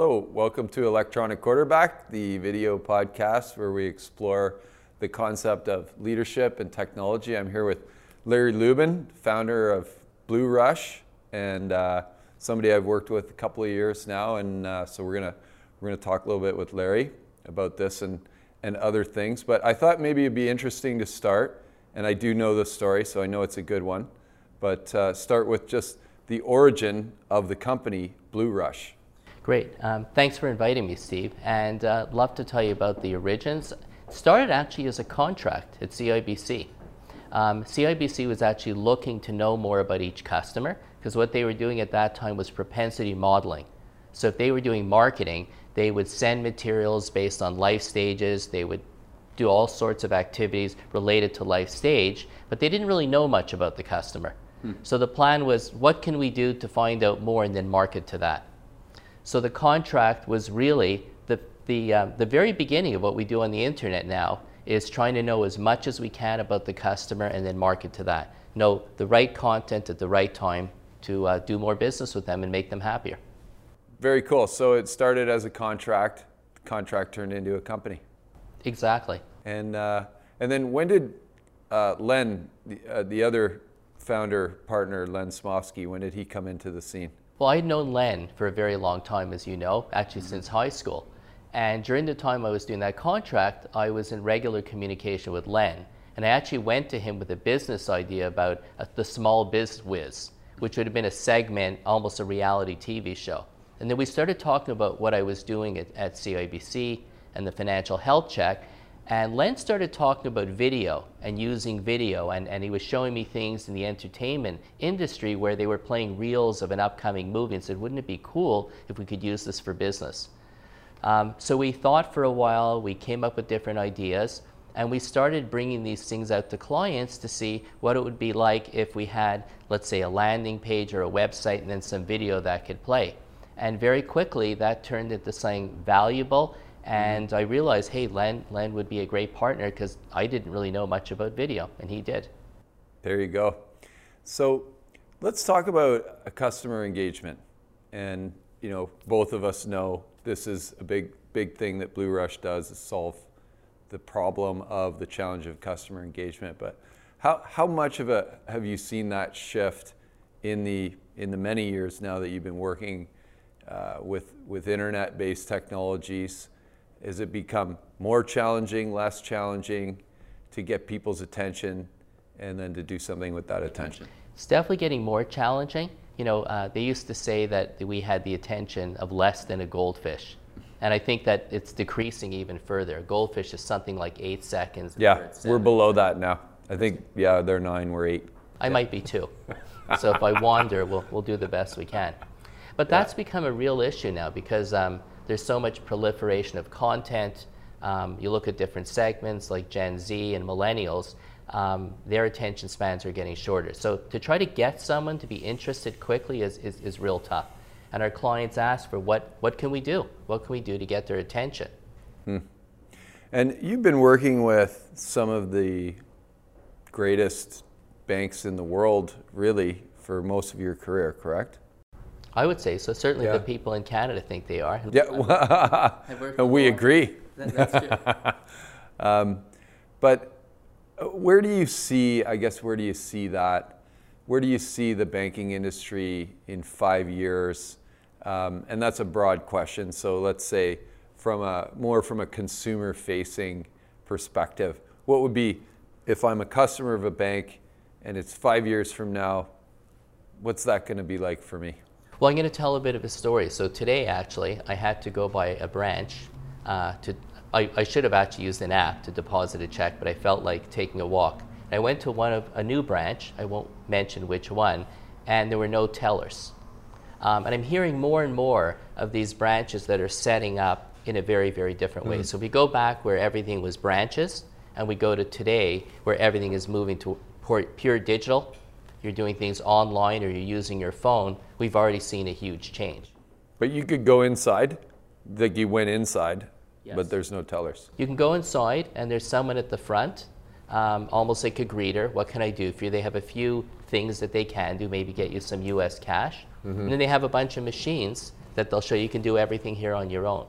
Hello, welcome to Electronic Quarterback, the video podcast where we explore the concept of leadership and technology. I'm here with Larry Lubin, founder of Blue Rush, and uh, somebody I've worked with a couple of years now. And uh, so we're gonna we're gonna talk a little bit with Larry about this and and other things. But I thought maybe it'd be interesting to start, and I do know the story, so I know it's a good one. But uh, start with just the origin of the company Blue Rush. Great. Um, thanks for inviting me, Steve. And uh, love to tell you about the origins. Started actually as a contract at CIBC. Um, CIBC was actually looking to know more about each customer because what they were doing at that time was propensity modeling. So if they were doing marketing, they would send materials based on life stages. They would do all sorts of activities related to life stage, but they didn't really know much about the customer. Hmm. So the plan was, what can we do to find out more and then market to that? So the contract was really the, the, uh, the very beginning of what we do on the internet now is trying to know as much as we can about the customer and then market to that. Know the right content at the right time to uh, do more business with them and make them happier. Very cool. So it started as a contract. The contract turned into a company. Exactly. And uh, and then when did uh, Len, the, uh, the other founder partner, Len Smofsky, when did he come into the scene? Well, I had known Len for a very long time, as you know, actually mm-hmm. since high school. And during the time I was doing that contract, I was in regular communication with Len. And I actually went to him with a business idea about a, the Small Biz Wiz, which would have been a segment, almost a reality TV show. And then we started talking about what I was doing at, at CIBC and the financial health check. And Len started talking about video and using video, and, and he was showing me things in the entertainment industry where they were playing reels of an upcoming movie and said, wouldn't it be cool if we could use this for business? Um, so we thought for a while, we came up with different ideas, and we started bringing these things out to clients to see what it would be like if we had, let's say, a landing page or a website and then some video that could play. And very quickly, that turned into something valuable and I realized, hey, Len, Len would be a great partner because I didn't really know much about video, and he did. There you go. So let's talk about a customer engagement. And you know, both of us know this is a big, big thing that Blue Rush does is solve the problem of the challenge of customer engagement. But how, how much of a have you seen that shift in the in the many years now that you've been working uh, with with internet-based technologies? Has it become more challenging, less challenging to get people's attention and then to do something with that attention? It's definitely getting more challenging. You know, uh, they used to say that we had the attention of less than a goldfish. And I think that it's decreasing even further. A goldfish is something like eight seconds. Yeah, we're below that now. I think, yeah, they're nine, we're eight. I yeah. might be two. so if I wander, we'll, we'll do the best we can. But that's yeah. become a real issue now because um, there's so much proliferation of content. Um, you look at different segments like Gen Z and millennials, um, their attention spans are getting shorter. So to try to get someone to be interested quickly is, is, is real tough. And our clients ask for what, what can we do? What can we do to get their attention? Hmm. And you've been working with some of the greatest banks in the world, really, for most of your career, correct? I would say so. Certainly, yeah. the people in Canada think they are. Yeah, we agree. That, that's true. um, but uh, where do you see? I guess where do you see that? Where do you see the banking industry in five years? Um, and that's a broad question. So let's say from a more from a consumer-facing perspective, what would be if I'm a customer of a bank and it's five years from now? What's that going to be like for me? Well, I'm going to tell a bit of a story. So today, actually, I had to go by a branch uh, to. I, I, should have actually used an app to deposit a check, but I felt like taking a walk. And I went to one of a new branch. I won't mention which one, and there were no tellers. Um, and I'm hearing more and more of these branches that are setting up in a very, very different way. Mm. So we go back where everything was branches, and we go to today where everything is moving to pure digital you're doing things online or you're using your phone, we've already seen a huge change. But you could go inside, like you went inside, yes. but there's no tellers. You can go inside and there's someone at the front, um, almost like a greeter. What can I do for you? They have a few things that they can do, maybe get you some US cash. Mm-hmm. And then they have a bunch of machines that they'll show you can do everything here on your own.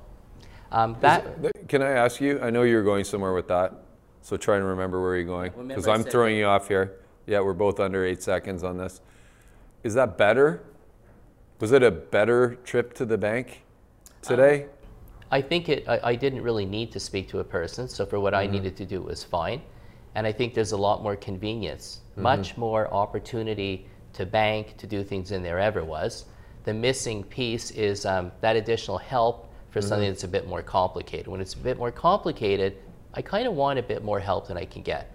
Um, that Can I ask you? I know you're going somewhere with that, so try and remember where you're going because I'm throwing you off here. Yeah, we're both under eight seconds on this. Is that better? Was it a better trip to the bank today? Uh, I think it. I, I didn't really need to speak to a person, so for what I mm-hmm. needed to do it was fine. And I think there's a lot more convenience, mm-hmm. much more opportunity to bank, to do things than there ever was. The missing piece is um, that additional help for mm-hmm. something that's a bit more complicated. When it's a bit more complicated, I kind of want a bit more help than I can get,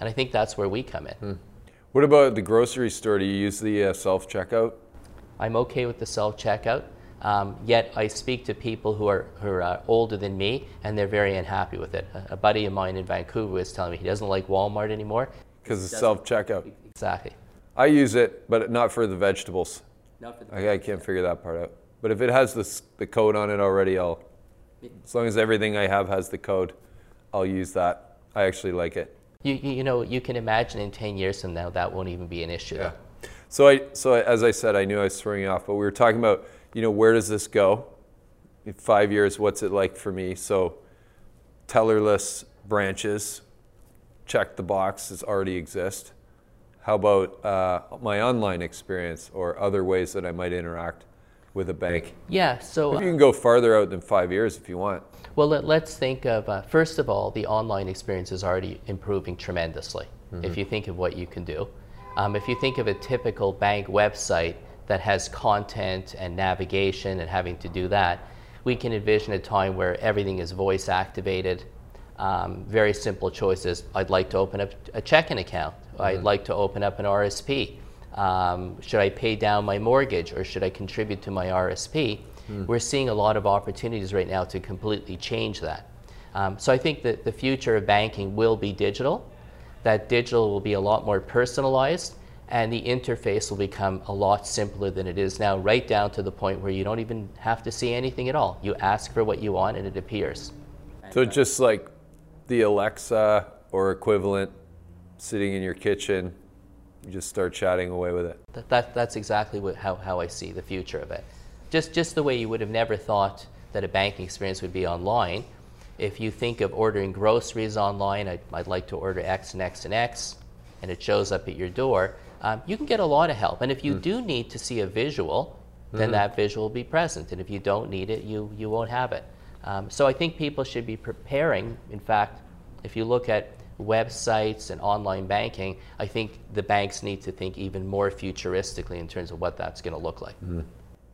and I think that's where we come in. What about the grocery store? Do you use the uh, self checkout? I'm okay with the self checkout. Um, yet I speak to people who are who are uh, older than me, and they're very unhappy with it. A, a buddy of mine in Vancouver was telling me he doesn't like Walmart anymore. Because it's self checkout. Exactly. I use it, but not for the vegetables. Not for the I, I can't figure that part out. But if it has the, the code on it already, I'll, as long as everything I have has the code, I'll use that. I actually like it. You, you know you can imagine in 10 years from now that won't even be an issue. Yeah. So I, so as I said, I knew I was throwing you off, but we were talking about, you know, where does this go? In five years, what's it like for me? So tellerless branches, check the box boxes already exist. How about uh, my online experience or other ways that I might interact with a bank? Yeah. So You can go farther out than five years if you want. Well, let, us think of, uh, first of all, the online experience is already improving tremendously. If you think of what you can do. Um, if you think of a typical bank website that has content and navigation and having to do that, we can envision a time where everything is voice activated. Um, very simple choices. I'd like to open up a checking account. I'd like to open up an RSP. Um, should I pay down my mortgage or should I contribute to my RSP? We're seeing a lot of opportunities right now to completely change that. Um, so I think that the future of banking will be digital, that digital will be a lot more personalized, and the interface will become a lot simpler than it is now, right down to the point where you don't even have to see anything at all. You ask for what you want and it appears. So just like the Alexa or equivalent sitting in your kitchen, just start chatting away with it. That, that, that's exactly what, how, how I see the future of it. Just, just the way you would have never thought that a banking experience would be online. If you think of ordering groceries online, I'd, I'd like to order X and X and X, and it shows up at your door, um, you can get a lot of help. And if you do need to see a visual, then that visual will be present. And if you don't need it, you, you won't have it. Um, so I think people should be preparing. In fact, if you look at websites and online banking, I think the banks need to think even more futuristically in terms of what that's going to look like.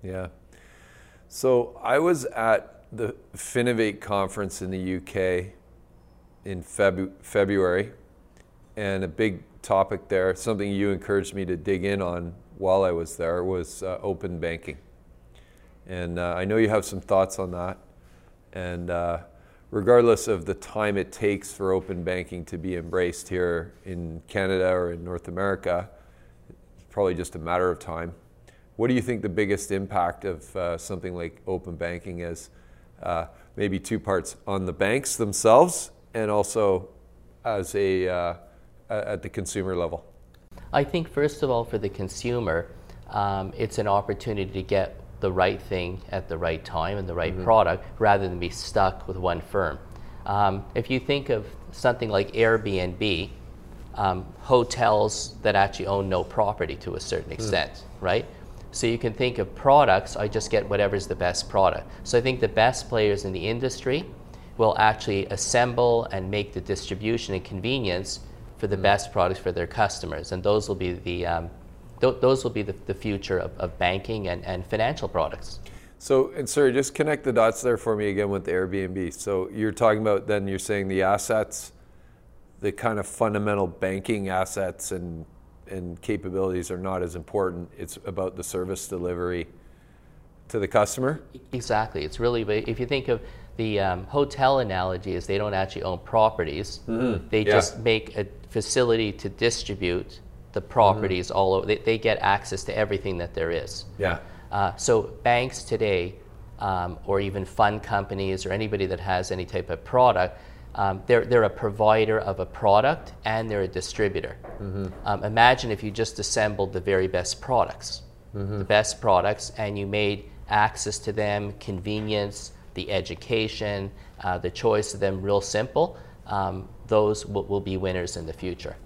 Yeah. So I was at the Finovate conference in the UK in Febu- February, and a big topic there, something you encouraged me to dig in on while I was there, was uh, open banking. And uh, I know you have some thoughts on that. And uh, regardless of the time it takes for open banking to be embraced here in Canada or in North America, it's probably just a matter of time. What do you think the biggest impact of uh, something like open banking is? Uh, maybe two parts on the banks themselves and also as a uh, at the consumer level. I think, first of all, for the consumer, um, it's an opportunity to get the right thing at the right time and the right product rather than be stuck with one firm. Um, if you think of something like Airbnb, um, hotels that actually own no property to a certain extent, right? So you can think of products, I just get whatever's the best product. So I think the best players in the industry will actually assemble and make the distribution and convenience for the best products for their customers. And those will be the, um, th- those will be the, the future of, of banking and, and financial products. So, and sorry, just connect the dots there for me again with the Airbnb. So you're talking about then you're saying the assets, the kind of fundamental banking assets and and capabilities are not as important. It's about the service delivery to the customer. Exactly. It's really, if you think of the um, hotel analogy, is they don't actually own properties. They Mm-hmm. Yeah. just make a facility to distribute the properties Mm-hmm. all over. They, they get access to everything that there is. Yeah. Uh, so banks today, um, or even fund companies, or anybody that has any type of product, um, they're, they're a provider of a product and they're a distributor. Um, imagine if you just assembled the very best products, the best products, and you made access to them, convenience, the education, uh, the choice of them real simple, um, those will, will, be winners in the future.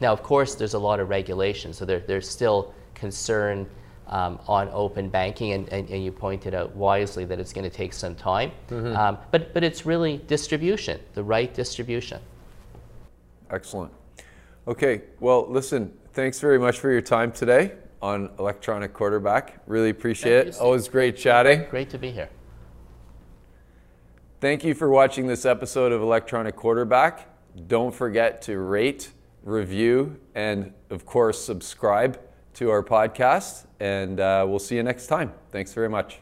Now, of course, there's a lot of regulation, so there, there's still concern um, on open banking, and, and, and, you pointed out wisely that it's going to take some time. Mm-hmm. Um, but, but it's really distribution, the right distribution. Excellent. Okay, well, listen, thanks very much for your time today on Electronic Quarterback. Really appreciate Thank it. Always great chatting. Great to be here. Thank you for watching this episode of Electronic Quarterback. Don't forget to rate, review, and of course, subscribe to our podcast. And uh, we'll see you next time. Thanks very much.